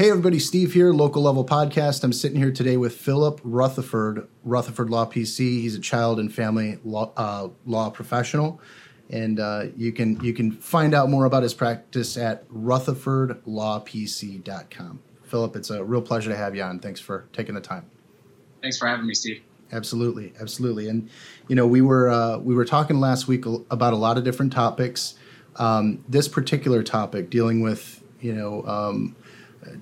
Hey, everybody, Steve here, local level podcast. I'm sitting here today with Philip Rutherford, Rutherford Law PC. He's a child and family law, uh, law professional. And uh, you can you can find out more about his practice at rutherfordlawpc.com. Philip, it's a real pleasure to have you on. Thanks for taking the time. Thanks for having me, Steve. Absolutely, absolutely. And you know, we were uh, we were talking last week about a lot of different topics. Um, this particular topic, dealing with you know um,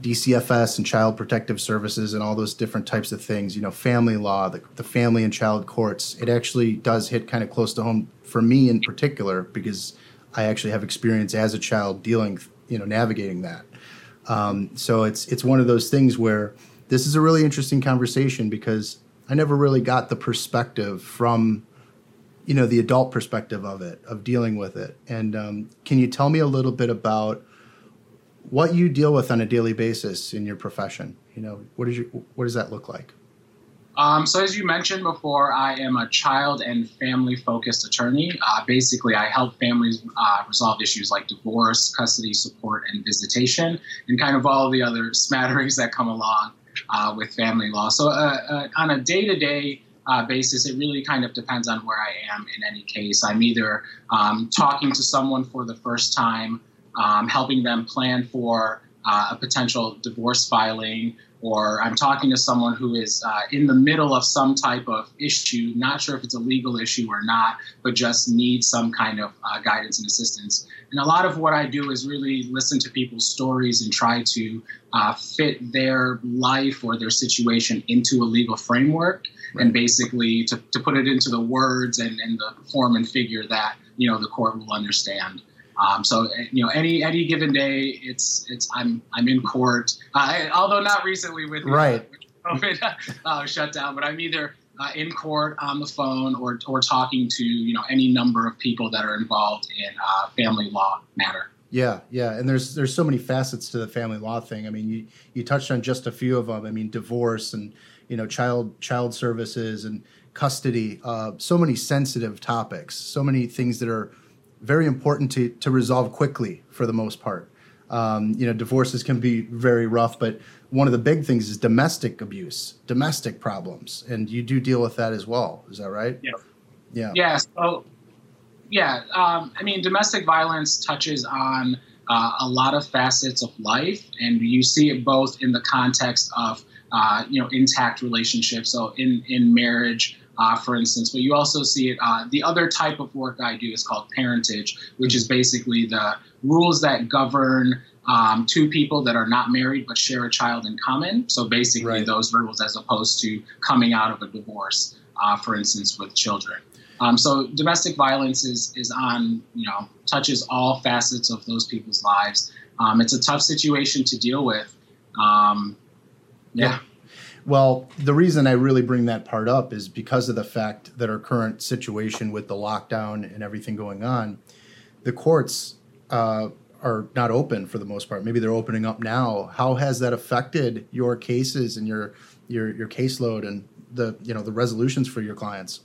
DCFS and Child Protective Services and all those different types of things, you know, family law, the, the family and child courts, it actually does hit kind of close to home for me in particular because I actually have experience as a child dealing, you know, navigating that. Um, so it's it's one of those things where this is a really interesting conversation because I never really got the perspective from, you know, the adult perspective of it, of dealing with it. And um, can you tell me a little bit about what you deal with on a daily basis in your profession. You know, what is your what does that look like? Um, so as you mentioned before, I am a child and family focused attorney. Uh, basically, I help families uh, resolve issues like divorce, custody support, and visitation, and kind of all the other smatterings that come along uh, with family law. So uh, uh, on a day to day basis, it really kind of depends on where I am in any case. I'm either um, talking to someone for the first time um, helping them plan for uh, a potential divorce filing, or I'm talking to someone who is uh, in the middle of some type of issue, not sure if it's a legal issue or not, but just needs some kind of uh, guidance and assistance. And a lot of what I do is really listen to people's stories and try to uh, fit their life or their situation into a legal framework. Right. And basically, to, to put it into the words and, and the form and figure that you know the court will understand. Um, so eh, you know, any any given day, it's it's I'm I'm in court. Uh, although not recently with right COVID uh, shutdown, but I'm either uh, in court on the phone or or talking to you know any number of people that are involved in uh, family law matter. Yeah, yeah, and there's there's so many facets to the family law thing. I mean, you you touched on just a few of them. I mean, divorce and you know child child services and custody. Uh, so many sensitive topics. So many things that are very important to, to resolve quickly for the most part. Um, you know, divorces can be very rough, but one of the big things is domestic abuse, domestic problems, and you do deal with that as well. Is that right? Yeah. Yeah. Yeah. So, yeah. Um, I mean, domestic violence touches on uh, a lot of facets of life, and you see it both in the context of uh, you know intact relationships. So in in marriage, uh, for instance. But you also see it. Uh, the other type of work I do is called parentage, which is basically the rules that govern um, two people that are not married but share a child in common. So basically, right. those rules as opposed to coming out of a divorce, uh, for instance, with children. Um, so domestic violence is is on you know touches all facets of those people's lives. Um, it's a tough situation to deal with. Um, yeah. yeah. Well, the reason I really bring that part up is because of the fact that our current situation with the lockdown and everything going on, the courts uh, are not open for the most part. Maybe they're opening up now. How has that affected your cases and your your your caseload and the you know the resolutions for your clients?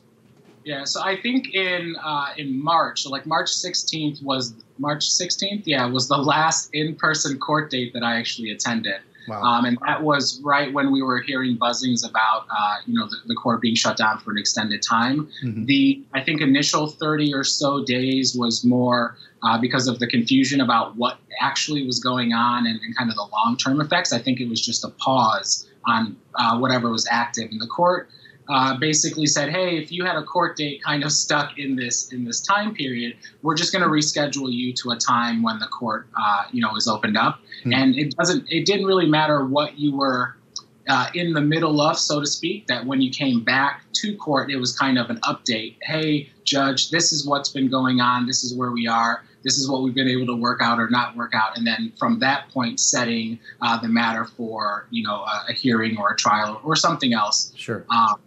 Yeah, so I think in uh, in March, so like March 16th was March 16th. Yeah, was the last in person court date that I actually attended. Wow. Um, and that was right when we were hearing buzzings about, uh, you know, the, the, court being shut down for an extended time. Mm-hmm. The, I think, initial 30 or so days was more uh, because of the confusion about what actually was going on and, and kind of the long term effects. I think it was just a pause on uh, whatever was active in the court uh, basically said, "Hey, if you had a court date kind of stuck in this in this time period, we're just going to reschedule you to a time when the court, uh, you know, is opened up." Mm-hmm. And it doesn't. It didn't really matter what you were uh, in the middle of, so to speak. That when you came back to court, it was kind of an update. Hey, judge, this is what's been going on. This is where we are. This is what we've been able to work out or not work out, and then from that point, setting uh, the matter for you know a, a, hearing or a trial or something else. Sure. Um,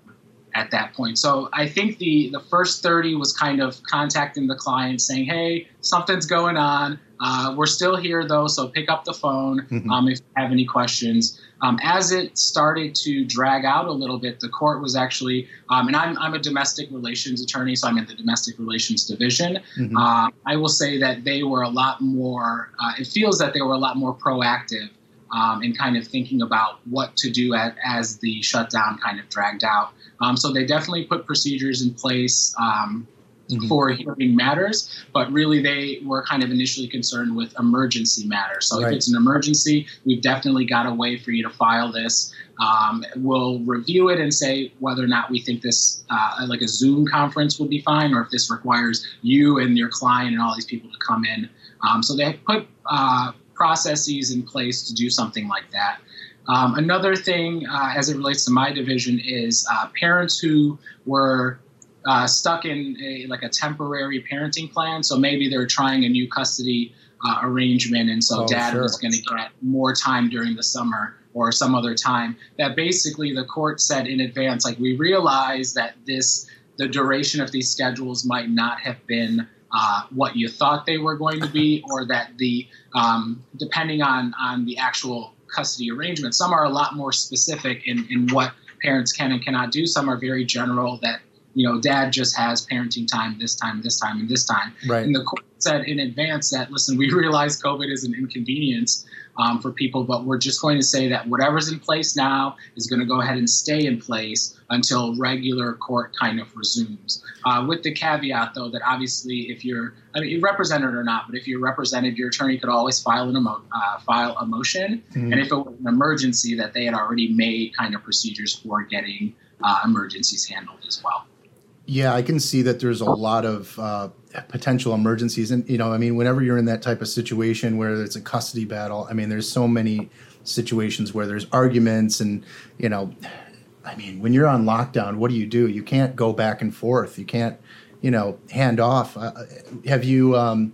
at that point. So I think the the first 30 was kind of contacting the client saying, "Hey, something's going on. Uh, we're still here though, so pick up the phone mm-hmm. um, if you have any questions." Um, as it started to drag out a little bit, the court was actually, um, and I'm, I'm a domestic relations attorney, so I'm in the domestic relations division. Mm-hmm. Uh, I will say that they were a lot more, uh, it feels that they were a lot more proactive um, and kind of thinking about what to do at, as the shutdown kind of dragged out. Um, so they definitely put procedures in place. Um, mm-hmm. for hearing matters, but really they were kind of initially concerned with emergency matters. So right. if it's an emergency, we've definitely got a way for you to file this. Um, we'll review it and say whether or not we think this, uh, like a Zoom conference, would be fine, or if this requires you and your client and all these people to come in. Um, so they put uh, processes in place to do something like that. Um, another thing, uh, as it relates to my division, is uh, parents who were uh, stuck in a, like a temporary parenting plan. So maybe they're trying a new custody uh, arrangement, and so oh, dad sure. was going to get more time during the summer or some other time. That basically the court said in advance, like we realize that this the duration of these schedules might not have been uh, what you thought they were going to be, or that the um, depending on on the actual custody arrangement, some are a lot more specific in in what parents can and cannot do. Some are very general that you know, dad just has parenting time this time, this time, and this time. Right. And the court said in advance that, listen, we realize COVID is an inconvenience um, for people, but we're just going to say that whatever's in place now is going to go ahead and stay in place until regular court kind of resumes. Uh, with the caveat, though, that obviously if you're, I mean, you're represented or not, but if you're represented, your attorney could always file an emo- uh, file a motion, mm-hmm. and if it was an emergency, that they had already made kind of procedures for getting uh, emergencies handled as well. Yeah, I can see that there's a lot of uh, potential emergencies, and you know, I mean, whenever you're in that type of situation where it's a custody battle, I mean, there's so many situations where there's arguments, and you know, I mean, when you're on lockdown, what do you do? You can't go back and forth. You can't, you know, hand off. Uh, have you? Um,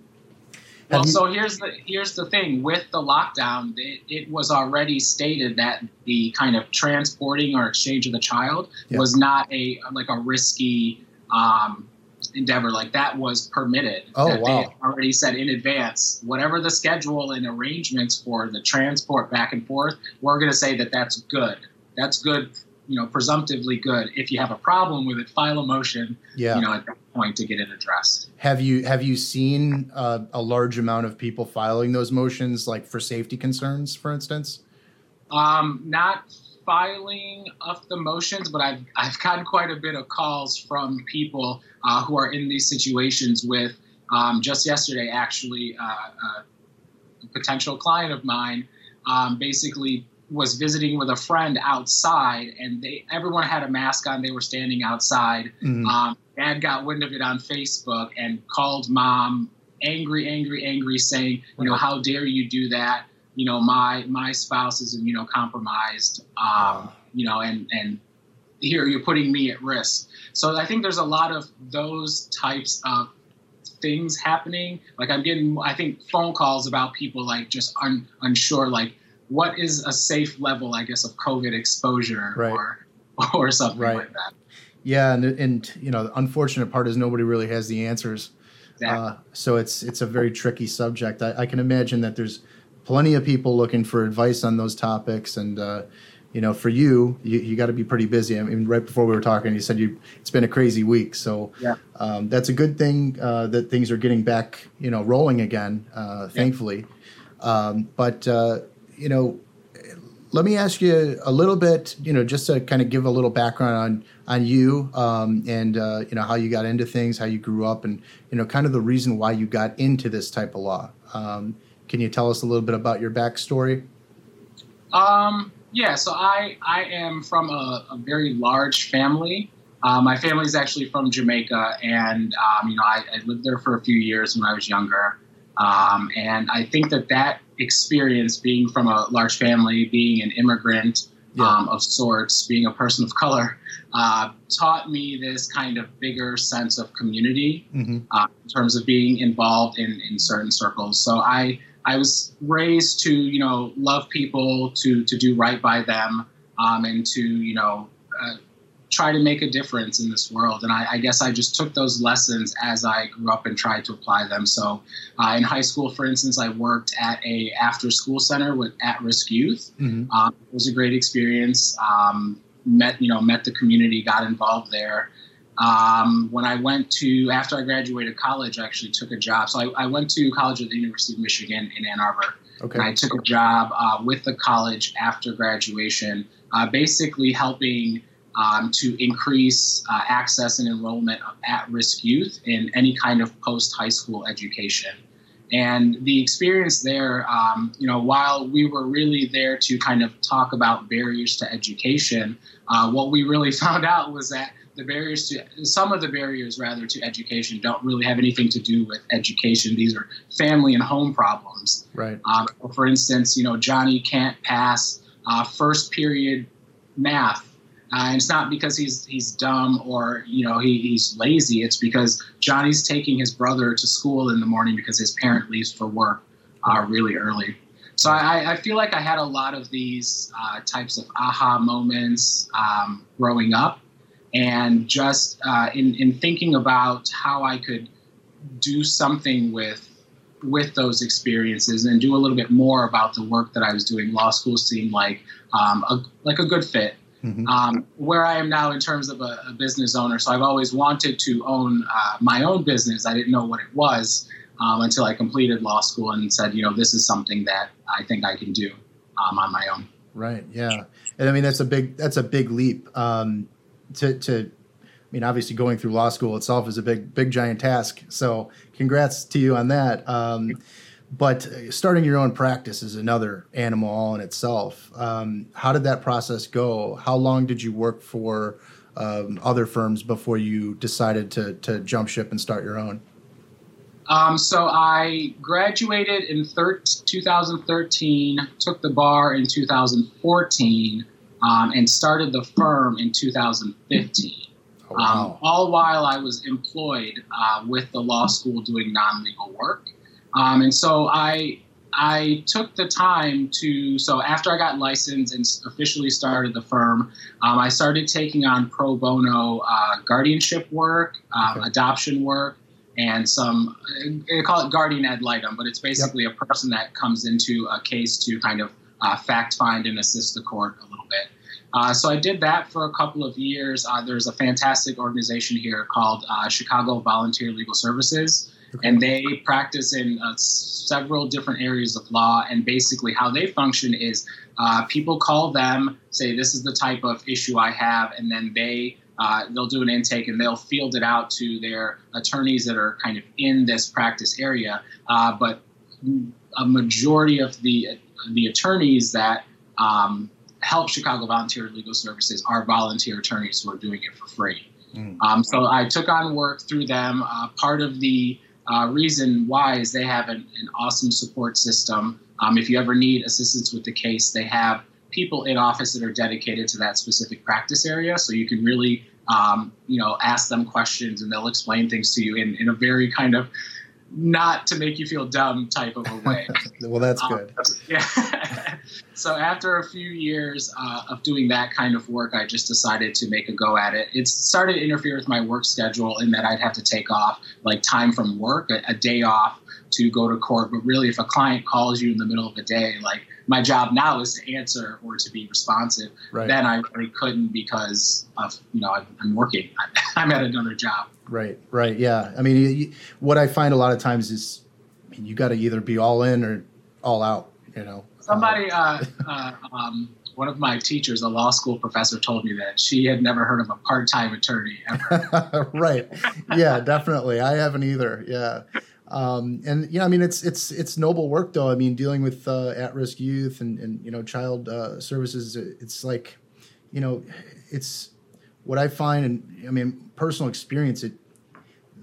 have well, you... so here's the here's the thing with the lockdown. It, it, was already stated that the kind of transporting or exchange of the child was not a like a risky um, endeavor. Like that was permitted. Oh that wow! They already said in advance whatever the schedule and arrangements for the transport back and forth. We're going to say that that's good. That's good you know presumptively good. If you have a problem with it, file a motion. Yeah. You know at that point to get it addressed. Have you have you seen uh, a large amount of people filing those motions, like for safety concerns, for instance? Um, not filing of the motions, but I've I've gotten quite a bit of calls from people uh, who are in these situations. With um, just yesterday, actually, uh, uh a potential client of mine um, basically was visiting with a friend outside, and they everyone had a mask on. They were standing outside. Mm-hmm. Um, Dad got wind of it on Facebook and called mom, angry, angry, angry, saying, you know, how dare you do that? You know, my my spouse is immunocompromised. Um, You know, and and here you're putting me at risk. So I think there's a lot of those types of things happening. Like I'm getting, I think, phone calls about people like just un, unsure, like what is a safe level, I guess, of COVID exposure right. or or something right. like that. Yeah, and and you know the unfortunate part is nobody really has the answers. Exactly. Uh, so it's it's a very tricky subject. I, I, can imagine that there's plenty of people looking for advice on those topics, and uh, you know, for you, you, you got to be pretty busy. I mean, right before we were talking, you said you it's been a crazy week. So yeah. um, that's a good thing uh, that things are getting back, you know, rolling again. Uh, thankfully, yeah. um, but uh, you know, let me ask you a little bit, you know, just to kind of give a little background on on you um, and uh, you know how you got into things, how you grew up, and you know, kind of the reason why you got into this type of law. Can you tell us a little bit about your backstory? Um, yeah, so I I am from a, a very large family. Uh, my family is actually from Jamaica, and um, you know I, I, lived there for a few years when I was younger. Um, and I think that that experience, being from a large family, being an immigrant yeah. um, of sorts, being a person of color, uh, taught me this kind of bigger sense of community mm-hmm. uh, in terms of being involved in, in certain circles. So I I was raised to you know love people, to to do right by them, um, and to you know uh, try to make a difference in this world. And I, I, guess I just took those lessons as I grew up and tried to apply them. So uh, in high school, for instance, I worked at a after school center with at-risk youth. Mm-hmm. Um, it was a great experience. Um, met you know met the community, got involved there. Um, when I went to after I graduated college, I actually took a job. So I, I went to college at the University of Michigan in Ann Arbor. Okay. And I took a job uh, with the college after graduation, uh, basically helping um, to increase uh, access and enrollment of at risk youth in any kind of post high school education. And the experience there, um, you know, while we were really there to kind of talk about barriers to education, uh, what we really found out was that the barriers to some of the barriers rather to education don't really have anything to do with education. These are family and home problems. Right. Um, for instance, you know, Johnny can't pass uh, first period math uh, and it's not because he's he's dumb or you know he, he's lazy. It's because Johnny's taking his brother to school in the morning because his parent leaves for work uh, really early. So I, I, feel like I had a lot of these uh, types of aha moments um, growing up, and just uh, in in thinking about how I could do something with with those experiences and do a little bit more about the work that I was doing. Law school seemed like um, a, like a good fit Mm-hmm. Um, where I am now in terms of a, a, business owner. So I've always wanted to own uh, my own business. I didn't know what it was um, until I completed law school and said, you know, this is something that I think I can do um, on my own. Right. Yeah. And I mean, that's a big that's a big leap um, to to. I mean, obviously, going through law school itself is a big, big, giant task. So, congrats to you on that. Um, but starting your own practice is another animal all in itself. Um, how did that process go? How long did you work for um, other firms before you decided to, to jump ship and start your own? Um, so I graduated in thir- 2013, took the bar in 2014, um, and started the firm in 2015. Oh, wow. Um, all while I was employed uh, with the law school doing non legal work. Um, and so I I took the time to so after I got licensed and officially started the firm, um, I started taking on pro bono uh, guardianship work, um, okay. adoption work, and some they call it guardian ad litem, but it's basically yep. a person that comes into a case to kind of uh, fact find and assist the court a little bit. Uh, so I did that for a couple of years. Uh, there's a fantastic organization here called uh, Chicago Volunteer Legal Services and they practice in uh, several different areas of law. And basically, how they function is uh, people call them, say, "This is the type of issue I have," and then they uh, they'll do an intake and they'll field it out to their attorneys that are kind of in this practice area. Uh, but a majority of the the attorneys that um, help Chicago Volunteer Legal Services are volunteer attorneys who are doing it for free. Mm. Um, so I took on work through them. Uh, part of the uh, reason why is they have an, an awesome support system. Um, if you ever need assistance with the case, they have people in office that are dedicated to that specific practice area. So you can really, um, you know, ask them questions and they'll explain things to you in, in a very kind of not to make you feel dumb type of a way. well, that's um, good. Yeah. So after a few years uh, of doing that kind of work, I just decided to make a go at it. It started to interfere with my work schedule in that I'd have to take off like time from work, a, a day off to go to court. But really, if a client calls you in the middle of the day, like my job now is to answer or to be responsive. Right. Then I really couldn't because of you know I'm working. I'm at another job. Right, right, yeah. I mean, what I find a lot of times is, I mean, you got to either be all in or all out. You know, somebody, uh, uh, um, one of my teachers, a law school professor, told me that she had never heard of a part-time attorney ever. right. Yeah, definitely. I haven't either. Yeah. Um, and know, I mean, it's it's it's noble work, though. I mean, dealing with uh, at-risk youth and and you know, child uh, services. It's like, you know, it's what I find, and I mean, personal experience. It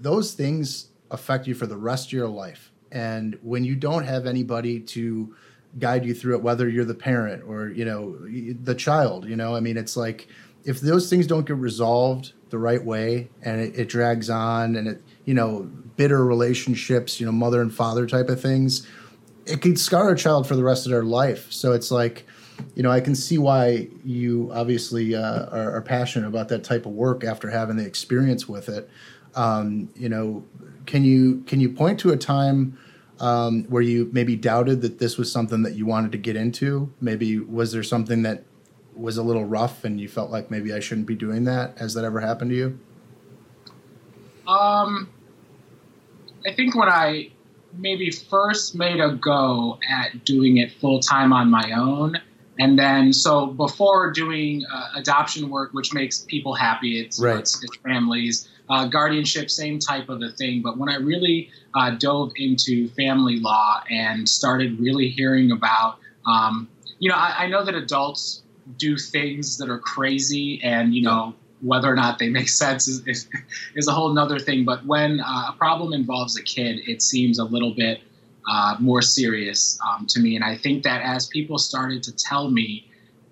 those things affect you for the rest of your life. And when you don't have anybody to guide you through it, whether you're the parent or, you know, the child, you know, I mean, it's like if those things don't get resolved the right way and it, it drags on and it, you know, bitter relationships, you know, mother and father type of things, it could scar a child for the rest of their life. So it's like, you know, I can see why you obviously uh, are, are, passionate about that type of work after having the experience with it. Um, you know, can you can you point to a time um, where you maybe doubted that this was something that you wanted to get into? Maybe was there something that was a little rough and you felt like maybe I shouldn't be doing that? Has that ever happened to you? Um, I think when I maybe first made a go at doing it full time on my own. And then, so before doing uh, adoption work, which makes people happy, it's, right. it's, it's families, uh, guardianship, same type of a thing. But when I really uh, dove into family law and started really hearing about, um, you know, I, I, know that adults do things that are crazy and, you know, whether or not they make sense is, is, is a whole nother thing. But when uh, a problem involves a kid, it seems a little bit uh, more serious um, to me. And I think that as people started to tell me,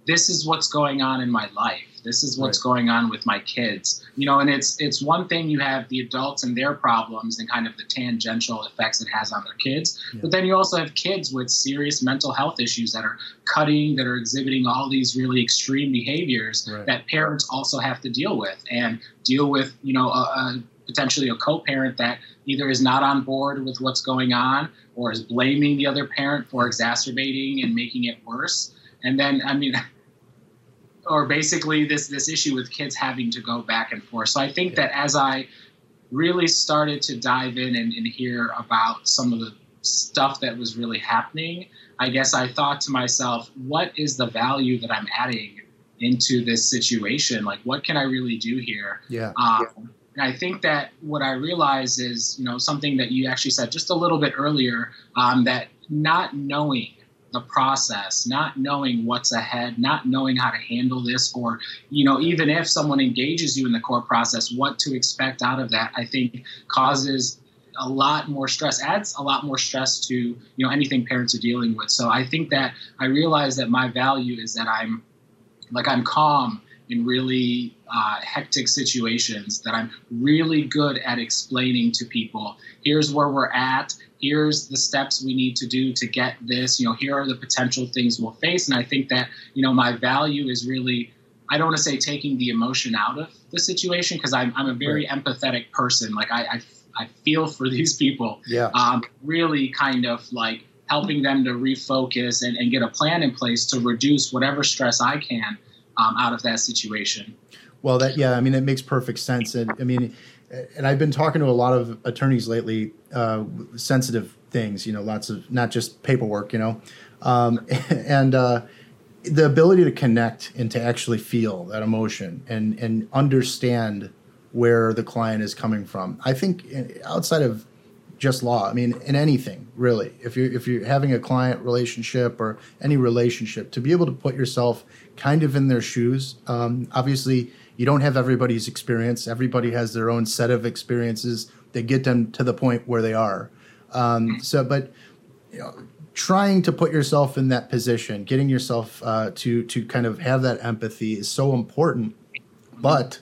this is what's going on in my life, this is what's right. going on with my kids, you know, and it's it's one thing you have the adults and their problems and kind of the tangential effects it has on their kids, yeah. but then you also have kids with serious mental health issues that are cutting, that are exhibiting all these really extreme behaviors right. that parents also have to deal with and deal with, you know, a, a, potentially a co-parent that either is not on board with what's going on or is blaming the other parent for exacerbating and making it worse. And then, I mean, or basically this this issue with kids having to go back and forth. So I think that as I really started to dive in and, and hear about some of the stuff that was really happening, I guess I thought to myself, what is the value that I'm adding into this situation? Like, what can I really do here? Yeah. Um, and I think that what I realize is, you know, something that you actually said just a little bit earlier, um, that not knowing the process, not knowing what's ahead, not knowing how to handle this, or, you know, even if someone engages you in the court process, what to expect out of that, I think causes a lot more stress, adds a lot more stress to, you know, anything parents are dealing with. So I think that I realize that my value is that I'm like I'm calm in really uh, hectic situations that I'm really good at explaining to people. Here's where we're at. Here's the steps we need to do to get this. You know here are the potential things we'll face. And i think that you know my value is really i don't want to say taking the emotion out of the situation because I'm, I'm a very right. empathetic person. Like I, I, I feel for these people. Yeah. Um, really kind of like helping them to refocus and, and get a plan in place to reduce whatever stress i can um, out of that situation. Well that yeah i mean it makes perfect sense. And i mean and I've been talking to a lot of attorneys lately, uh, sensitive things, you know, lots of not just paperwork, you know, um, and uh, the ability to connect and to actually feel that emotion and and understand where the client is coming from. I think outside of just law, I mean, in anything really, if you're if you're having a client relationship or any relationship, to be able to put yourself kind of in their shoes, um, obviously you don't have everybody's experience. Everybody has their own set of experiences that get them to the point where they are. Um, so, but you know, trying to put yourself in that position, getting yourself uh, to to kind of have that empathy is so important. But,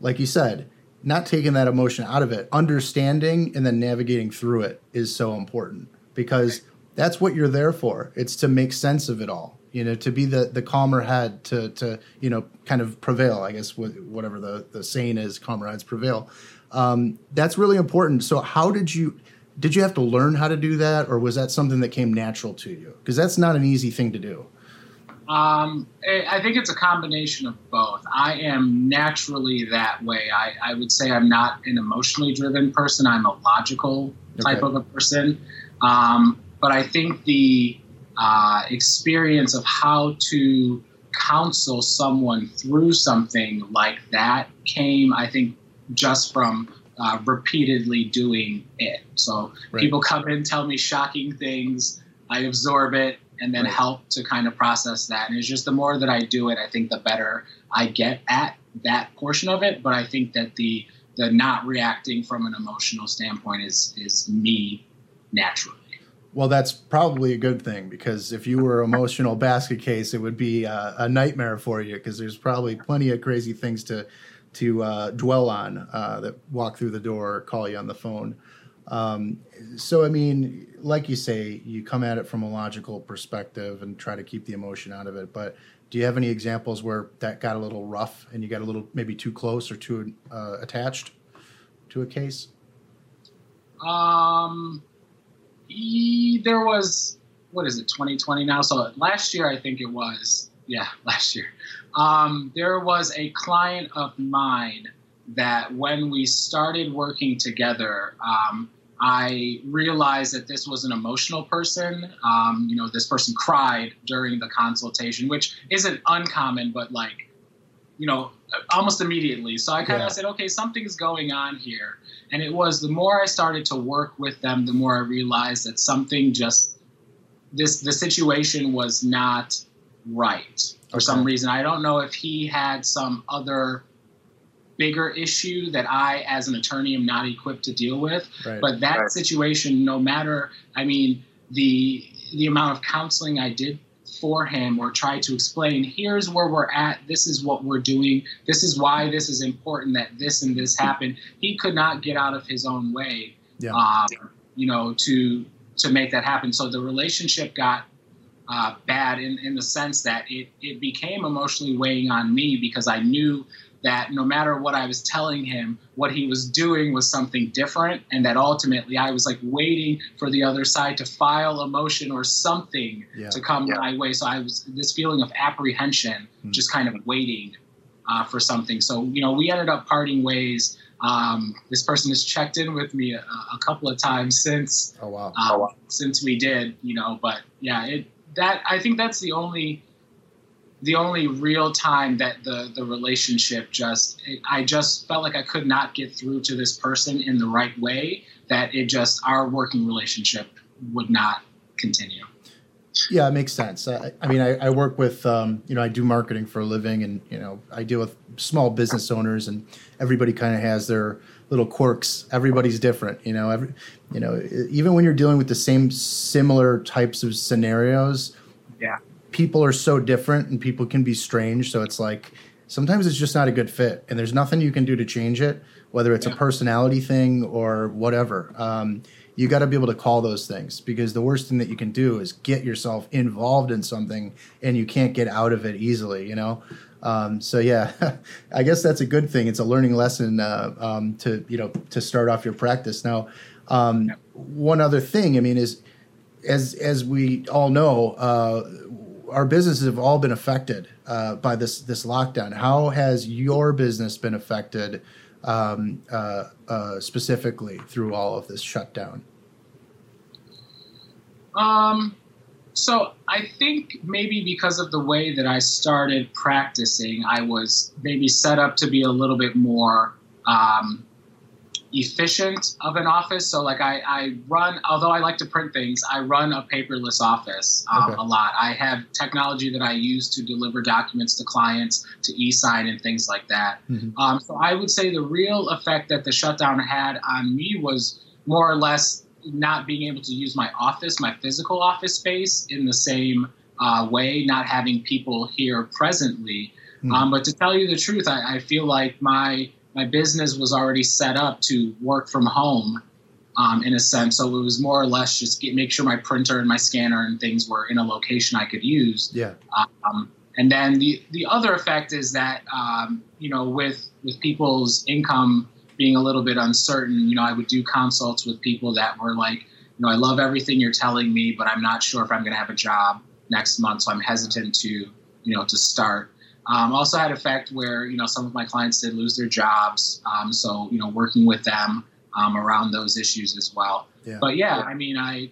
like you said, not taking that emotion out of it, understanding and then navigating through it is so important because that's what you're there for. It's to make sense of it all you know, to be the, the calmer head to, to, you know, kind of prevail, I guess, whatever the, the saying is, calmer heads prevail. Um, that's really important. So how did you, did you have to learn how to do that or was that something that came natural to you? Because that's not an easy thing to do. Um, I think it's a combination of both. I am naturally that way. I, I would say I'm not an emotionally driven person. I'm a logical type okay. of a person. Um, but I think the uh, experience of how to counsel someone through something like that came, I think, just from uh, repeatedly doing it. So right. people come in, tell me shocking things, I absorb it, and then right. help to kind of process that. And it's just the more that I do it, I think the better I get at that portion of it. But I think that the the not reacting from an emotional standpoint is is me naturally. Well, that's probably a good thing because if you were emotional basket case, it would be uh, a nightmare for you because there's probably plenty of crazy things to to uh, dwell on uh, that walk through the door, call you on the phone. Um, so, I mean, like you say, you come at it from a logical perspective and try to keep the emotion out of it. But do you have any examples where that got a little rough and you got a little maybe too close or too uh, attached to a case? Um there was what is it 2020 now so last year i think it was yeah last year um, there was a client of mine that when we started working together um, I realized that this was an emotional person. Um, you know, this person cried during the consultation, which isn't uncommon, but like, you know, almost immediately. So I kind of yeah. said, okay, something's going on here. And it was the more I started to work with them, the more I realized that something just this the situation was not right for okay. some reason. I don't know if he had some other bigger issue that I, as an attorney, am not equipped to deal with. Right. But that right. situation, no matter, I mean, the the amount of counseling I did for him or tried to explain, here's where we're at. This is what we're doing. This is why this is important that this and this happened. He could not get out of his own way, yeah. um, you know, to to make that happen. So the relationship got uh, bad in, in the sense that it, it became emotionally weighing on me because I knew that no matter what I was telling him, what he was doing was something different, and that ultimately I was like waiting for the other side to file a motion or something yeah. to come yeah. my way. So I was this feeling of apprehension, mm. just kind of waiting uh, for something. So you know, we ended up parting ways. Um, this person has checked in with me a, a couple of times since. Oh wow. Um, oh, wow. Since we did, you know, but yeah, it that I think that's the only the only real time that the the relationship just it, I just felt like I could not get through to this person in the right way that it just our working relationship would not continue. Yeah, it makes sense. I, I mean, I, I, work with, um, you know, I do marketing for a living, and you know, I deal with small business owners, and everybody kind of has their little quirks. Everybody's different, you know. Every, you know, even when you're dealing with the same similar types of scenarios, people are so different and people can be strange. So it's like sometimes it's just not a good fit, and there's nothing you can do to change it, whether it's yeah. a personality thing or whatever. Um, you got to be able to call those things because the worst thing that you can do is get yourself involved in something and you can't get out of it easily. You know. Um, so yeah, I guess that's a good thing. It's a learning lesson uh, um, to you know to start off your practice. Now, um, one other thing, I mean, is as as we all know, uh, our businesses have all been affected uh, by this this lockdown. How has your business been affected um, uh, uh, specifically through all of this shutdown? Um, so I think maybe because of the way that I started practicing, I was maybe set up to be a little bit more um, efficient of an office. So like I, I run, although I like to print things, I run a paperless office um, okay. a lot. I have technology that I use to deliver documents to clients, to e-sign and things like that. Mm-hmm. Um, so I would say the real effect that the shutdown had on me was more or less not being able to use my office, my physical office space in the same uh, way, not having people here presently. Mm-hmm. Um, but to tell you the truth, I, I feel like my my business was already set up to work from home um, in a sense. So it was more or less just get, make sure my printer and my scanner and things were in a location I could use. Yeah. Um, and then the the other effect is that um, you know with with people's income being a little bit uncertain, you know, I would do consults with people that were like, you know, I love everything you're telling me, but I'm not sure if I'm going to have a job next month, so I'm hesitant to you know to start. Um, also had effect where you know some of my clients did lose their jobs, um, so you know working with them um, around those issues as well. Yeah. But yeah, I mean, I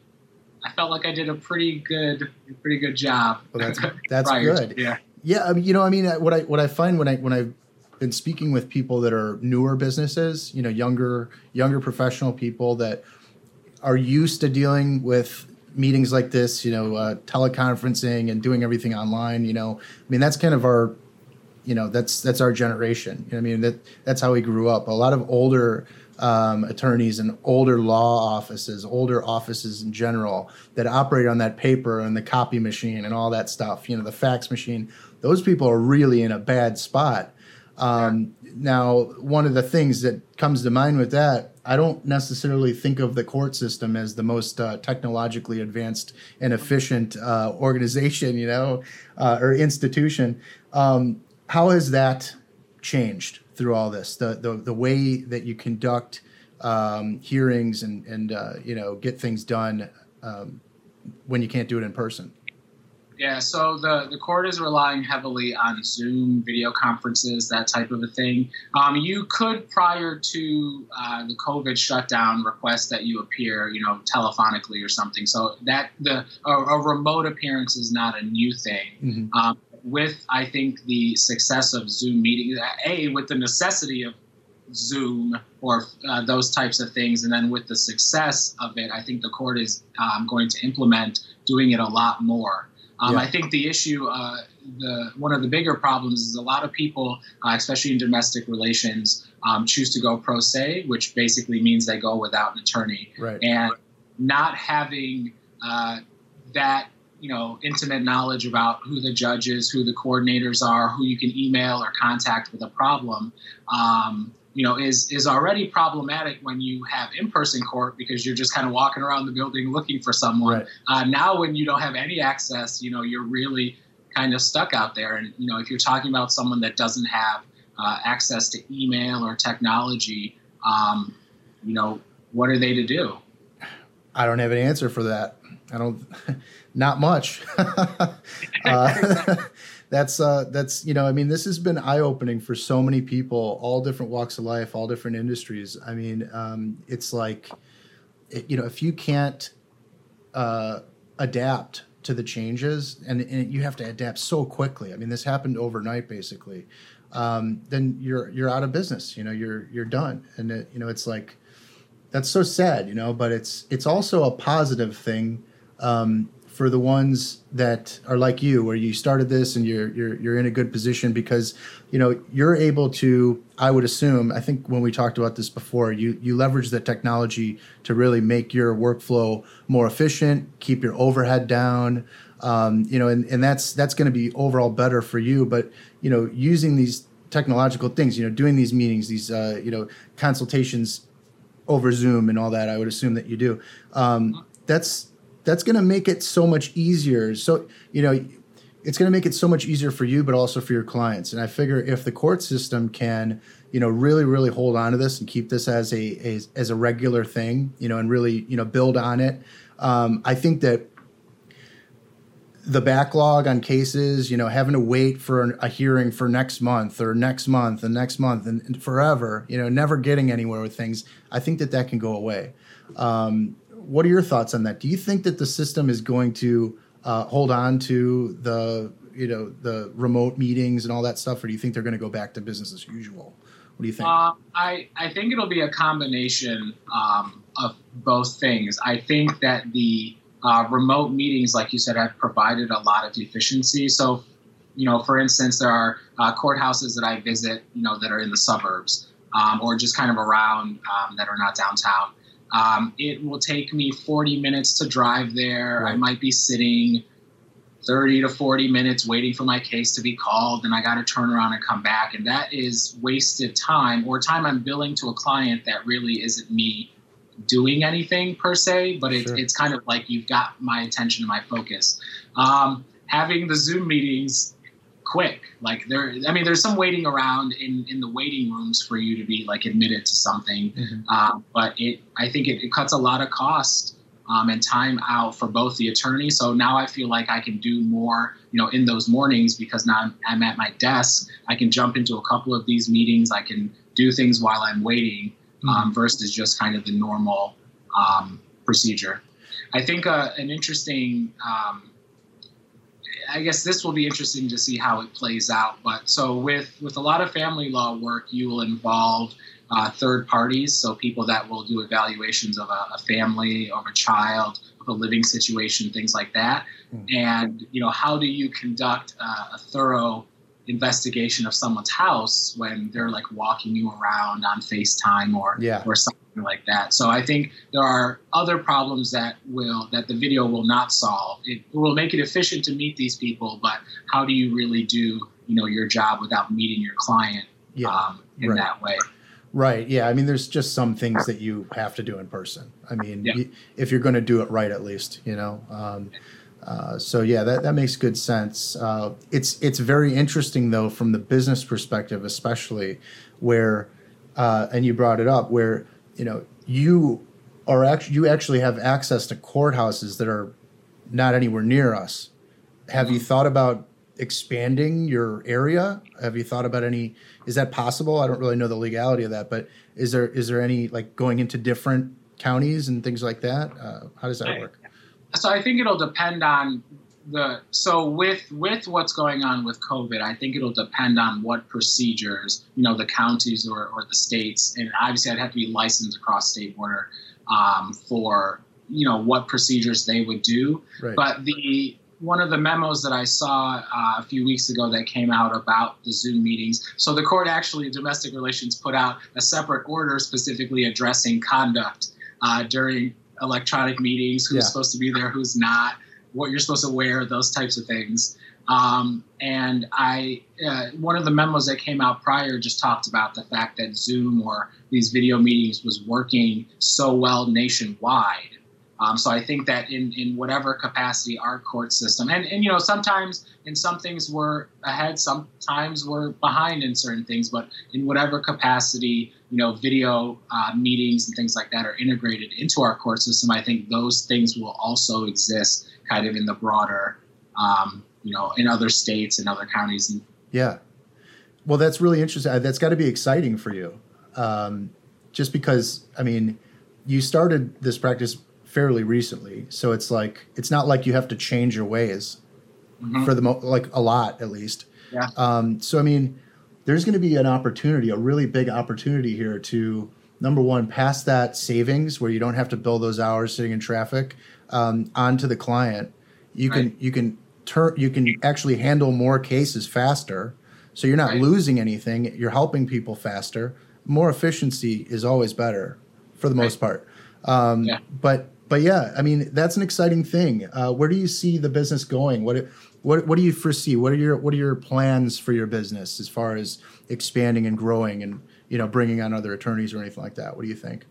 I felt like I did a pretty good pretty good job. Well, that's that's good. To, yeah, yeah. I mean, you know, I mean, what I what I find when I when I've been speaking with people that are newer businesses, you know, younger younger professional people that are used to dealing with meetings like this, you know, uh, teleconferencing and doing everything online. You know, I mean, that's kind of our you know that's that's our generation. You know I mean that that's how we grew up. A lot of older um, attorneys and older law offices, older offices in general that operate on that paper and the copy machine and all that stuff. You know the fax machine. Those people are really in a bad spot. Um, yeah. Now, one of the things that comes to mind with that, I don't necessarily think of the court system as the most uh, technologically advanced and efficient uh, organization, you know, uh, or institution. Um, how has that changed through all this? The the, the way that you conduct um, hearings and and uh, you know get things done um, when you can't do it in person. Yeah, so the, the court is relying heavily on Zoom, video conferences, that type of a thing. Um, you could, prior to uh, the COVID shutdown, request that you appear, you know, telephonically or something. So that the a, a remote appearance is not a new thing. Mm-hmm. Um, with I think the success of Zoom meetings, a with the necessity of Zoom or uh, those types of things, and then with the success of it, I think the court is um, going to implement doing it a lot more. Um, yeah. I think the issue, uh, the one of the bigger problems is a lot of people, uh, especially in domestic relations, um, choose to go pro se, which basically means they go without an attorney. Right. And not having uh, that you know intimate knowledge about who the judges, who the coordinators are, who you can email or contact with a problem. Um, you know, is is already problematic when you have in-person court because you're just kind of walking around the building looking for someone. Right. Uh, now, when you don't have any access, you know, you're really kind of stuck out there. And you know, if you're talking about someone that doesn't have uh, access to email or technology, um, you know, what are they to do? I don't have an answer for that. I don't, not much. uh, that's uh, that's you know I mean this has been eye opening for so many people, all different walks of life, all different industries. I mean um, it's like you know if you can't uh, adapt to the changes and, and, you have to adapt so quickly. I mean this happened overnight basically. Um, then you're you're out of business. You know you're you're done, and it, you know it's like that's so sad. You know, but it's it's also a positive thing. Um, for the ones that are like you, where you started this and you're you're you're in a good position because you know you're able to. I would assume. I think when we talked about this before, you you leverage the technology to really make your workflow more efficient, keep your overhead down. Um, you know, and, and that's that's going to be overall better for you. But you know, using these technological things, you know, doing these meetings, these uh, you know consultations over Zoom and all that, I would assume that you do. Um, that's that's going to make it so much easier. So, you know, it's going to make it so much easier for you, but also for your clients. And I figure if the court system can, you know, really, really hold on to this and keep this as a, as, as a regular thing, you know, and really, you know, build on it. Um, I think that the backlog on cases, you know, having to wait for a hearing for next month or next month and next month and, and forever, you know, never getting anywhere with things. I think that that can go away. Um, what are your thoughts on that? Do you think that the system is going to uh, hold on to the you know the remote meetings and all that stuff, or do you think they're going to go back to business as usual? What do you think? Uh, I I think it'll be a combination um, of both things. I think that the uh, remote meetings, like you said, have provided a lot of efficiency. So, you know, for instance, there are uh, courthouses that I visit, you know, that are in the suburbs um, or just kind of around um, that are not downtown. Um, it will take me 40 minutes to drive there. Right. I might be sitting 30 to 40 minutes waiting for my case to be called, and I got to turn around and come back. And that is wasted time or time I'm billing to a client that really isn't me doing anything per se, but it, sure. it's kind of like you've got my attention and my focus. Um, having the Zoom meetings quick. Like there, I mean, there's some waiting around in, in the waiting rooms for you to be like admitted to something. Mm-hmm. Uh, but it, I think it, it, cuts a lot of cost um, and time out for both the attorney. So now I feel like I can do more, you know, in those mornings because now I'm, I'm at my desk. I can jump into a couple of these meetings. I can do things while I'm waiting mm-hmm. um, versus just kind of the normal um, procedure. I think uh, an interesting um, I guess this will be interesting to see how it plays out. But so with with a lot of family law work, you will involve uh, third parties, so people that will do evaluations of a, a, family, of a child, of a living situation, things like that. Mm-hmm. And you know, how do you conduct uh, a thorough investigation of someone's house when they're like walking you around on FaceTime or yeah. or like that. So I think there are other problems that will that the video will not solve. It will make it efficient to meet these people, but how do you really do you know your job without meeting your client yeah. um, in right. that way? Right. Yeah. I mean, there's just some things that you have to do in person. I mean, yeah. if you're going to do it right, at least, you know. Um, uh, so yeah, that, that makes good sense. Uh, it's it's very interesting though from the business perspective, especially where, uh, and you brought it up where you know you are actually you actually have access to courthouses that are not anywhere near us have you thought about expanding your area? Have you thought about any? Is that possible? I don't really know the legality of that, but is there is there any like going into different counties and things like that? Uh, how does that work? So I think it'll depend on the so with with what's going on with COVID, I think it'll depend on what procedures you know the counties or, or the states, and obviously I'd have to be licensed across state border um, for you know what procedures they would do. Right. But the one of the memos that I saw uh, a few weeks ago that came out about the Zoom meetings. So the court actually, domestic relations, put out a separate order specifically addressing conduct uh, during electronic meetings, who's yeah. supposed to be there, who's not, what you're supposed to wear, those types of things. Um, and I, uh, one of the memos that came out prior just talked about the fact that Zoom or these video meetings was working so well nationwide um, so I think that in, in whatever capacity our court system, and, and you know, sometimes in some things we're ahead, sometimes we're behind in certain things, but in whatever capacity, you know, video uh, meetings and things like that are integrated into our court system, I think those things will also exist kind of in the broader, um, you know, in other states and other counties. Yeah. Well, that's really interesting. That's got to be exciting for you. Um, just because, I mean, you started this practice fairly recently, so it's like it's not like you have to change your ways mm-hmm. for the mo- like a lot at least. Yeah. Um, so I mean, there's going to be an opportunity, a really big opportunity here to number one pass that savings where you don't have to bill those hours sitting in traffic um, onto the client. You right. can you can turn you can actually handle more cases faster, so you're not right. losing anything. You're helping people faster. More efficiency is always better for the right. most part. Um, yeah. But but yeah, I mean that's an exciting thing. Uh, where do you see the business going? What what what do you foresee? What are your what are your plans for your business as far as expanding and growing and you know bringing on other attorneys or anything like that? What do you think?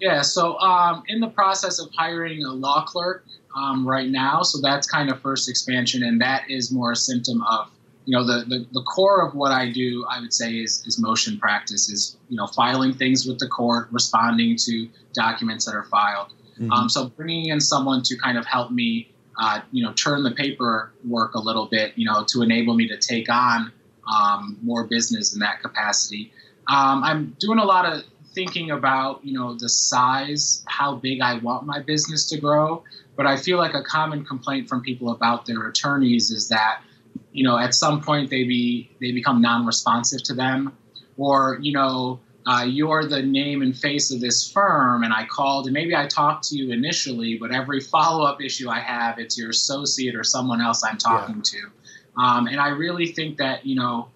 Yeah, so um, in the process of hiring a law clerk um, right now, so that's kind of first expansion, and that is more a symptom of you know the, the, the core of what I do. I would say is is motion practice, is you know filing things with the court, responding to documents that are filed. Mm-hmm. Um, so bringing in someone to kind of help me, uh, you know, turn the paperwork a little bit, you know, to enable me to take on um, more business in that capacity. Um, I'm doing a lot of thinking about, you know, the size, how big I want my business to grow. But I feel like a common complaint from people about their attorneys is that, you know, at some point they be they become non-responsive to them, or you know uh, you're the name and face of this firm and i called and maybe i talked to you initially but every follow-up issue i have it's your associate or someone else i'm talking yeah. to um, and i really think that you know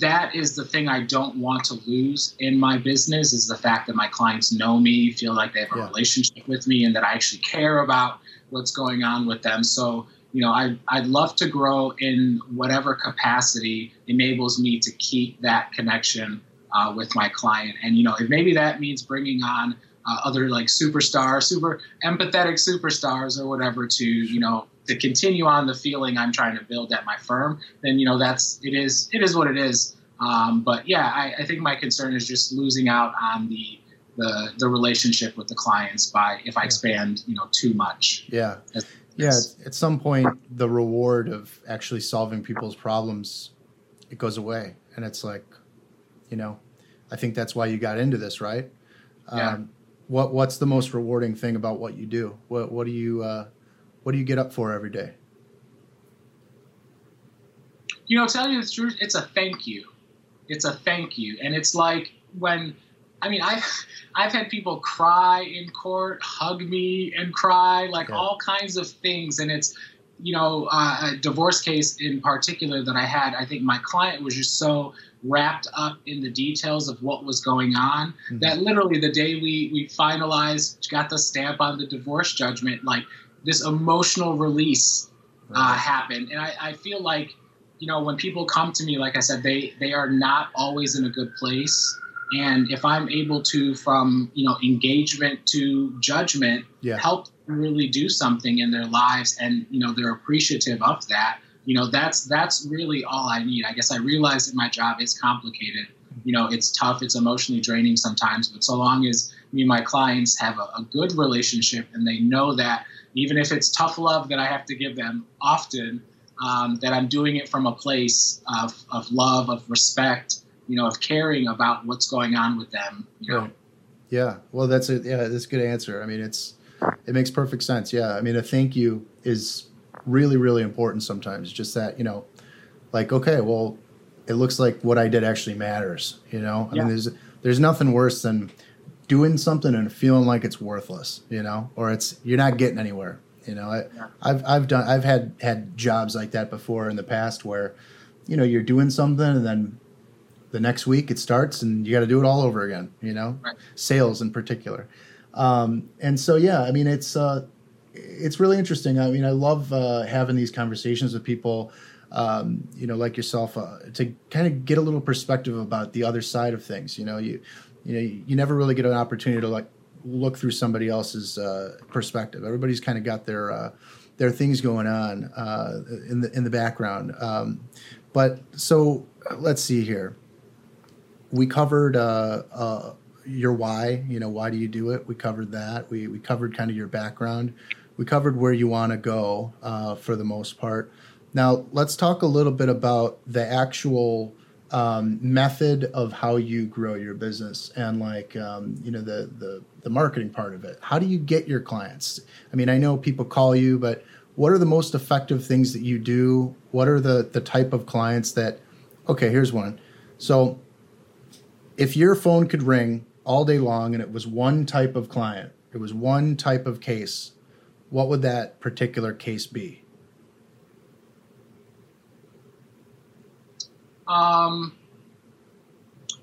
that is the thing i don't want to lose in my business is the fact that my clients know me feel like they have a yeah. relationship with me and that i actually care about what's going on with them so you know I, i'd love to grow in whatever capacity enables me to keep that connection uh, with my client. And you know, if maybe that means bringing on uh, other like superstars, super empathetic superstars or whatever to you know to continue on the feeling I'm trying to build at my firm, then you know that's it is it is what it is. Um, but yeah, I, I think my concern is just losing out on the the the relationship with the clients by if I expand you know too much. Yeah. yeah, at some point, the reward of actually solving people's problems it goes away, and it's like, you know, I think that's why you got into this, right? Yeah. Um, what What's the most rewarding thing about what you do? What What do you uh, What do you get up for every day? You know, tell you the truth, it's a thank you. It's a thank you, and it's like when I mean, I've I've had people cry in court, hug me and cry, like yeah. all kinds of things, and it's you know uh, a divorce case in particular that I had. I think my client was just so wrapped up in the details of what was going on mm-hmm. that literally the day we we finalized got the stamp on the divorce judgment like this emotional release uh, happened and I, I feel like you know when people come to me like i said they they are not always in a good place. And if i'm able to from you know engagement to judgment yeah. help really do something in their lives and you know they're appreciative of that you know that's that's really all i need. I guess i realize that my job is complicated. You know it's tough it's emotionally draining sometimes but so long as me and my clients have a, a good relationship and they know that even if it's tough love that I have to give them often, um, that I'm doing it from a place of, of love, of respect, you know, of caring about what's going on with them. You know? Right. Yeah. Well, that's a yeah, that's a good answer. I mean, it's it makes perfect sense. Yeah. I mean, a thank you is really really important sometimes. Just that you know, like okay, well, it looks like what I did actually matters. You know, I yeah. mean, there's there's nothing worse than doing something and feeling like it's worthless. You know, or it's you're not getting anywhere. You know, I, yeah. I've I've done I've had had jobs like that before in the past where, you know, you're doing something and then the next week it starts and you got to do it all over again. You know, right. sales in particular, um, and so yeah, I mean it's uh, it's really interesting. I mean, I love uh, having these conversations with people. Um, you know, like yourself, uh, to kind of get a little perspective about the other side of things. You know, you you know, you never really get an opportunity to like look through somebody else's uh, perspective. Everybody's kind of got their uh, their things going on uh, in the in the background. Um, but so let's see here. We covered uh, uh, your why. You know, why do you do it? We covered that. We we covered kind of your background. We covered where you want to go uh, for the most part. Now let's talk a little bit about the actual um, method of how you grow your business and like um, you know the, the the marketing part of it. How do you get your clients? I mean i know people call you but what are the most effective things that you do? What are the the type of clients that okay here's one. So if your phone could ring all day long and it was one type of client it was one type of case what would that particular case be Um,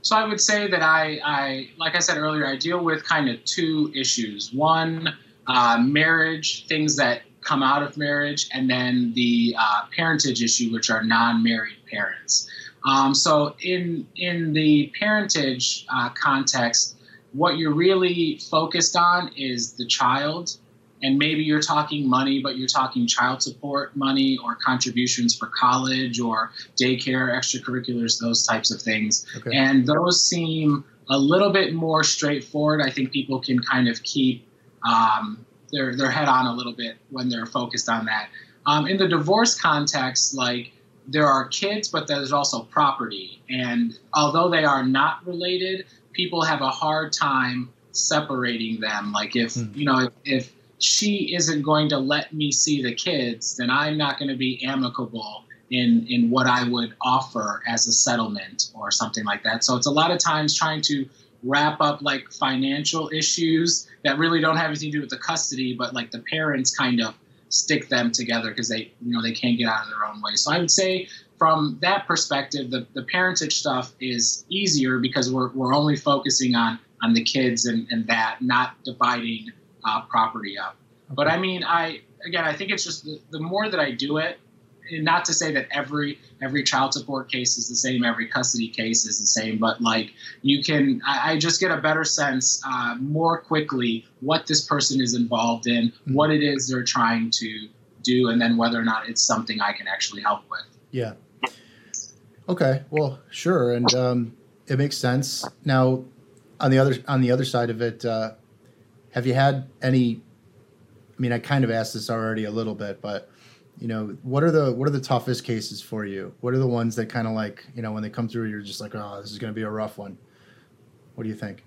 so I would say that I, I, like I said earlier, I deal with kind of two issues. One, uh, marriage, things that come out of marriage, and then the uh, parentage issue, which are non-married parents. Um, so in in the parentage uh, context, what you're really focused on is the child and maybe you're talking money, but you're talking child support money or contributions for college or daycare, extracurriculars, those types of things. Okay. And those seem a little bit more straightforward. I think people can kind of keep um, their their head on a little bit when they're focused on that. Um, in the divorce context, like there are kids, but there's also property, and although they are not related, people have a hard time separating them. Like if mm. you know if, if she isn't going to let me see the kids, then I'm not going to be amicable in in what I would offer as a settlement or something like that. So it's a lot of times trying to wrap up like financial issues that really don't have anything to do with the custody, but like the parents kind of stick them together because they you know they can't get out of their own way. So I would say from that perspective, the, the parentage stuff is easier because we're, we're only focusing on on the kids and, and that, not dividing uh, property up. Okay. But I mean, I again, I think it's just the, the more that I do it, and not to say that every every child support case is the same, every custody case is the same, but like you can, I, I just get a better sense uh, more quickly what this person is involved in, mm-hmm. what it is they're trying to do, and then whether or not it's something I can actually help with. Yeah. Okay. Well, sure, and um, it makes sense. Now, on the other on the other side of it, uh, have you had any? I mean, I kind of asked this already a little bit, but you know, what are the what are the toughest cases for you? What are the ones that kind of like you know when they come through, you're just like, oh, this is going to be a rough one. What do you think?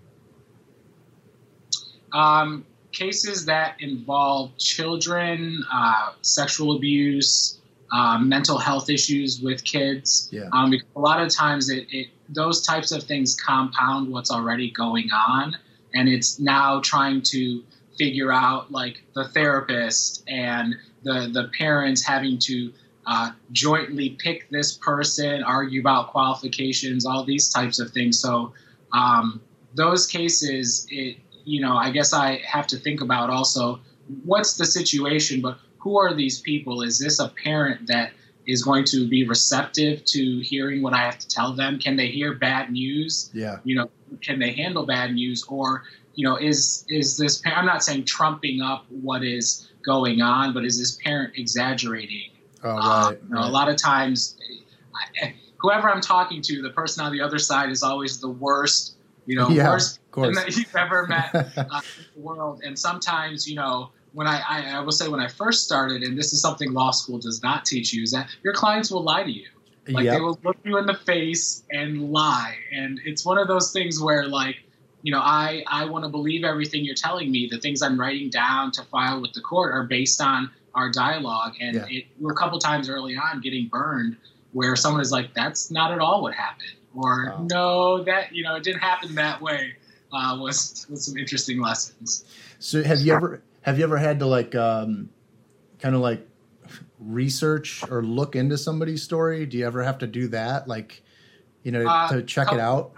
Um, cases that involve children, uh, sexual abuse, uh, mental health issues with kids. Yeah. Um, a lot of times, it, it those types of things compound what's already going on and it's now trying to figure out like the therapist and the the parents having to uh, jointly pick this person, argue about qualifications, all these types of things. So um, those cases, it you know, I guess I have to think about also what's the situation, but who are these people? Is this a parent that is going to be receptive to hearing what I have to tell them? Can they hear bad news? Yeah. You know, can they handle bad news? Or, you know, is is this parent, I'm not saying trumping up what is going on, but is this parent exaggerating? Oh, right, uh, you know, right. A lot of times, I, whoever I'm talking to, the person on the other side is always the worst, you know, yeah, worst that you've ever met uh, in the world. And sometimes, you know, when I, I, I will say when I first started, and this is something law school does not teach you, is that your clients will lie to you. Like Yep. they will look you in the face and lie, and it's one of those things where like you know I I want to believe everything you're telling me. The things I'm writing down to file with the court are based on our dialogue, and Yeah. it we're a couple times early on getting burned where someone is like that's not at all what happened, or Wow. no that you know it didn't happen that way. Uh, was was some interesting lessons. So have you ever have you ever had to like um, kind of like research or look into somebody's story? Do you ever have to do that, like you know, Uh, to check it out?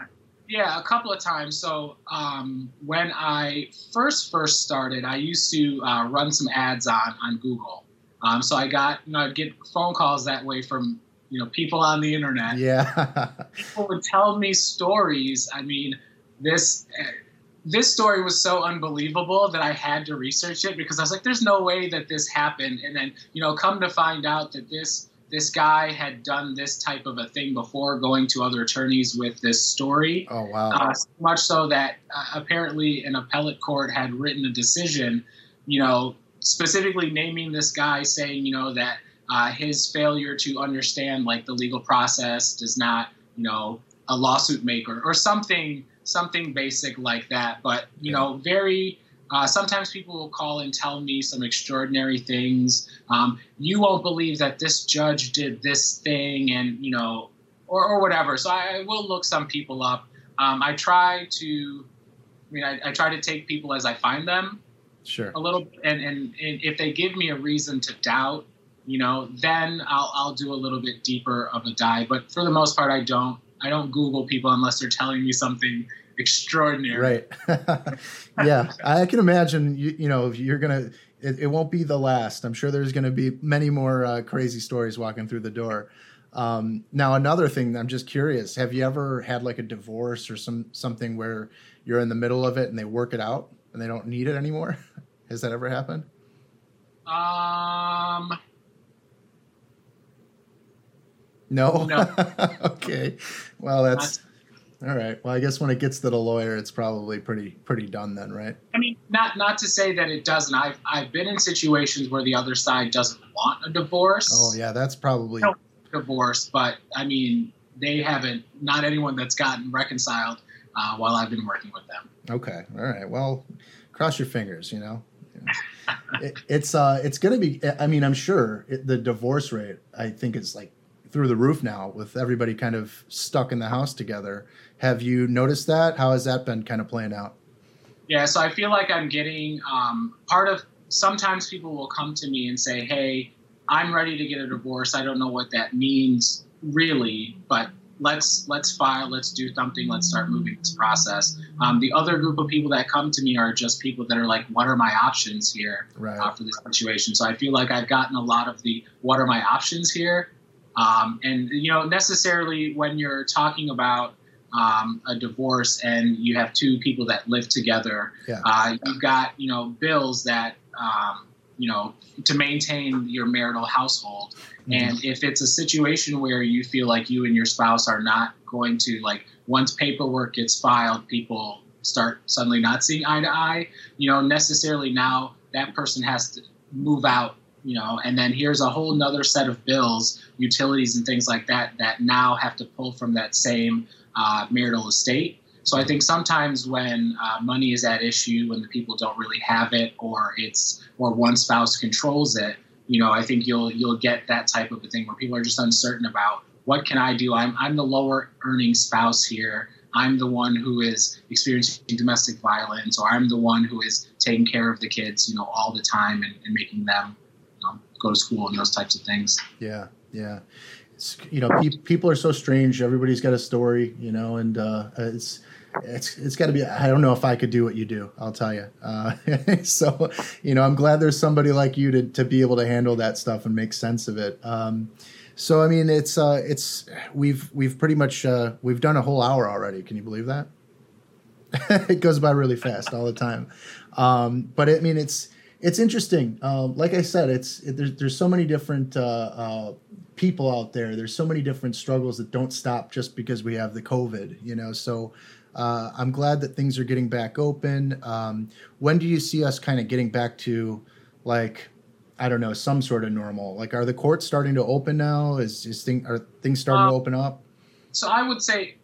Yeah, a couple of times. So um, when I first first started, I used to uh, run some ads on on Google. Um, so I got you know I'd get phone calls that way from you know people on the internet. Yeah, People would tell me stories. I mean, this uh, this story was so unbelievable that I had to research it because I was like, "There's no way that this happened." And then you know, come to find out that this this guy had done this type of a thing before, going to other attorneys with this story. oh wow, Uh, so much so that uh, apparently an appellate court had written a decision, you know, specifically naming this guy, saying, you know, that uh, his failure to understand like the legal process does not, you know, a lawsuit maker or something, something basic like that. But you know, very. Uh, sometimes people will call and tell me some extraordinary things. Um, you won't believe that this judge did this thing, and you know, or, or whatever. So I, I will look some people up. Um, I try to, I mean, I, I try to take people as I find them sure. a little, and, and, and if they give me a reason to doubt, you know, then I'll, I'll do a little bit deeper of a dive. But for the most part, I don't. I don't Google people unless they're telling me something extraordinary. Right. yeah, I can imagine. You, you know, if you're gonna. It, it won't be the last. I'm sure there's going to be many more uh, crazy stories walking through the door. Um, now, another thing, I'm just curious. Have you ever had like a divorce or some something where you're in the middle of it and they work it out and they don't need it anymore? Has that ever happened? Um, No. No. okay. Well, that's all right. Well, I guess when it gets to the lawyer, it's probably pretty pretty done then, right? I mean, not not to say that it doesn't. I've I've been in situations where the other side doesn't want a divorce. Oh yeah, that's probably divorce, but I mean, they haven't. Not anyone that's gotten reconciled uh, while I've been working with them. Okay. All right. Well, cross your fingers. You know, it, it's uh, it's going to be. I mean, I'm sure it, the divorce rate. I think is like through the roof now with everybody kind of stuck in the house together. Have you noticed that? How has that been kind of playing out? Yeah, so I feel like I'm getting um, part of. Sometimes people will come to me and say, "Hey, I'm ready to get a divorce. I don't know what that means really, but let's let's file, let's do something, let's start moving this process." Um, the other group of people that come to me are just people that are like, "What are my options here Right. uh, for this situation?" So I feel like I've gotten a lot of the "What are my options here?" Um, and you know, necessarily when you're talking about um, a divorce and you have two people that live together, Yeah. uh, you've got you know bills that um, you know to maintain your marital household. And if it's a situation where you feel like you and your spouse are not going to like once paperwork gets filed, people start suddenly not seeing eye to eye. You know, necessarily now that person has to move out. You know, and then here's a whole nother set of bills, utilities and things like that that now have to pull from that same uh, marital estate. So I think sometimes when uh, money is at issue, when the people don't really have it, or it's or one spouse controls it, you know, I think you'll you'll get that type of a thing where people are just uncertain about what can I do. I'm I'm the lower earning spouse here. I'm the one who is experiencing domestic violence, or I'm the one who is taking care of the kids, you know, all the time and, and making them go to school and those types of things. Yeah, yeah. It's, you know, pe- people are so strange. Everybody's got a story, you know, and uh, it's it's it's got to be. I don't know if I could do what you do. I'll tell you. Uh, so, you know, I'm glad there's somebody like you to to be able to handle that stuff and make sense of it. Um, so, I mean, it's uh, it's we've we've pretty much uh, we've done a whole hour already. Can you believe that? it goes by really fast all the time. Um, but I mean, it's it's interesting. Um, like I said, it's it, there's there's so many different uh, uh, people out there. There's so many different struggles that don't stop just because we have the COVID. You know, so uh, I'm glad that things are getting back open. Um, when do you see us kind of getting back to like I don't know some sort of normal? Like, are the courts starting to open now? Is is thing are things starting to open up? So I would say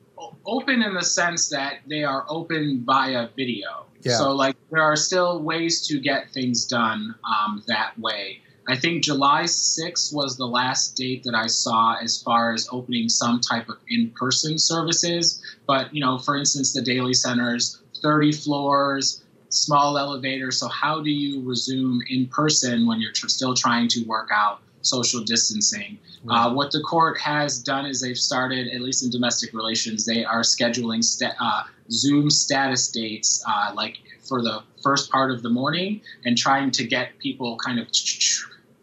open in the sense that they are open via video. Yeah. So like there are still ways to get things done um, that way. I think July 6th was the last date that I saw as far as opening some type of in-person services. But you know, for instance, the Daley Center's 30 floors, small elevator. So how do you resume in person when you're tr- still trying to work out social distancing? Uh, what the court has done is they've started, at least in domestic relations, they are scheduling sta- uh, Zoom status dates, uh, like for the first part of the morning, and trying to get people kind of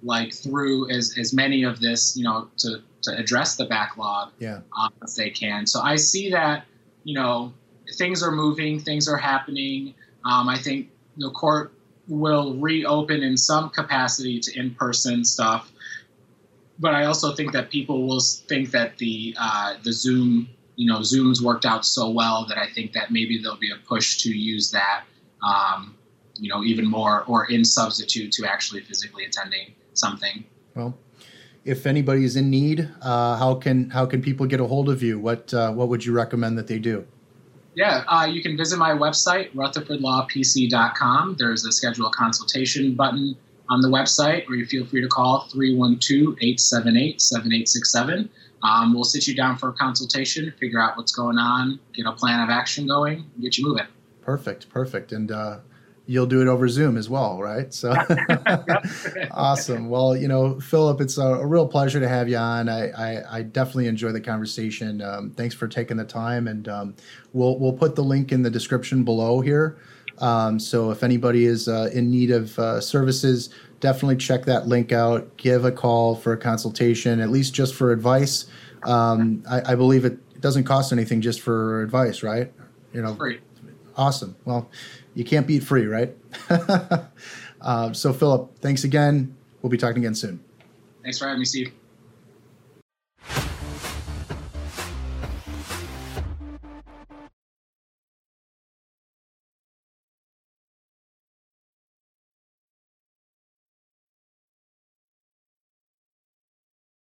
like through as, as many of this, you know, to, to address the backlog yeah. Um, as they can. So I see that, you know, things are moving, things are happening. Um, I think the court will reopen in some capacity to in-person stuff, but I also think that people will think that the uh, the Zoom, you know, Zoom's worked out so well that I think that maybe there'll be a push to use that, um, you know, even more or in substitute to actually physically attending something. Well, if anybody is in need, uh, how can how can people get a hold of you? What uh, what would you recommend that they do? Yeah, uh, you can visit my website, rutherfordlawpc.com. There's a schedule a consultation button on the website, or you feel free to call 312 878 7867. Um, we'll sit you down for a consultation, figure out what's going on, get a plan of action going, get you moving. Perfect, perfect. And uh, you'll do it over Zoom as well, right? So awesome. Well, you know, Philip, it's a, a, real pleasure to have you on. I, I, I definitely enjoy the conversation. Um, thanks for taking the time, and um, we'll we'll put the link in the description below here. Um, so if anybody is uh, in need of uh, services, definitely check that link out. Give a call for a consultation, at least just for advice. Um, I, I, believe it doesn't cost anything just for advice, right? You know, free. Awesome. Well, you can't beat free, right? uh, so, Philip, thanks again. We'll be talking again soon. Thanks for having me, Steve.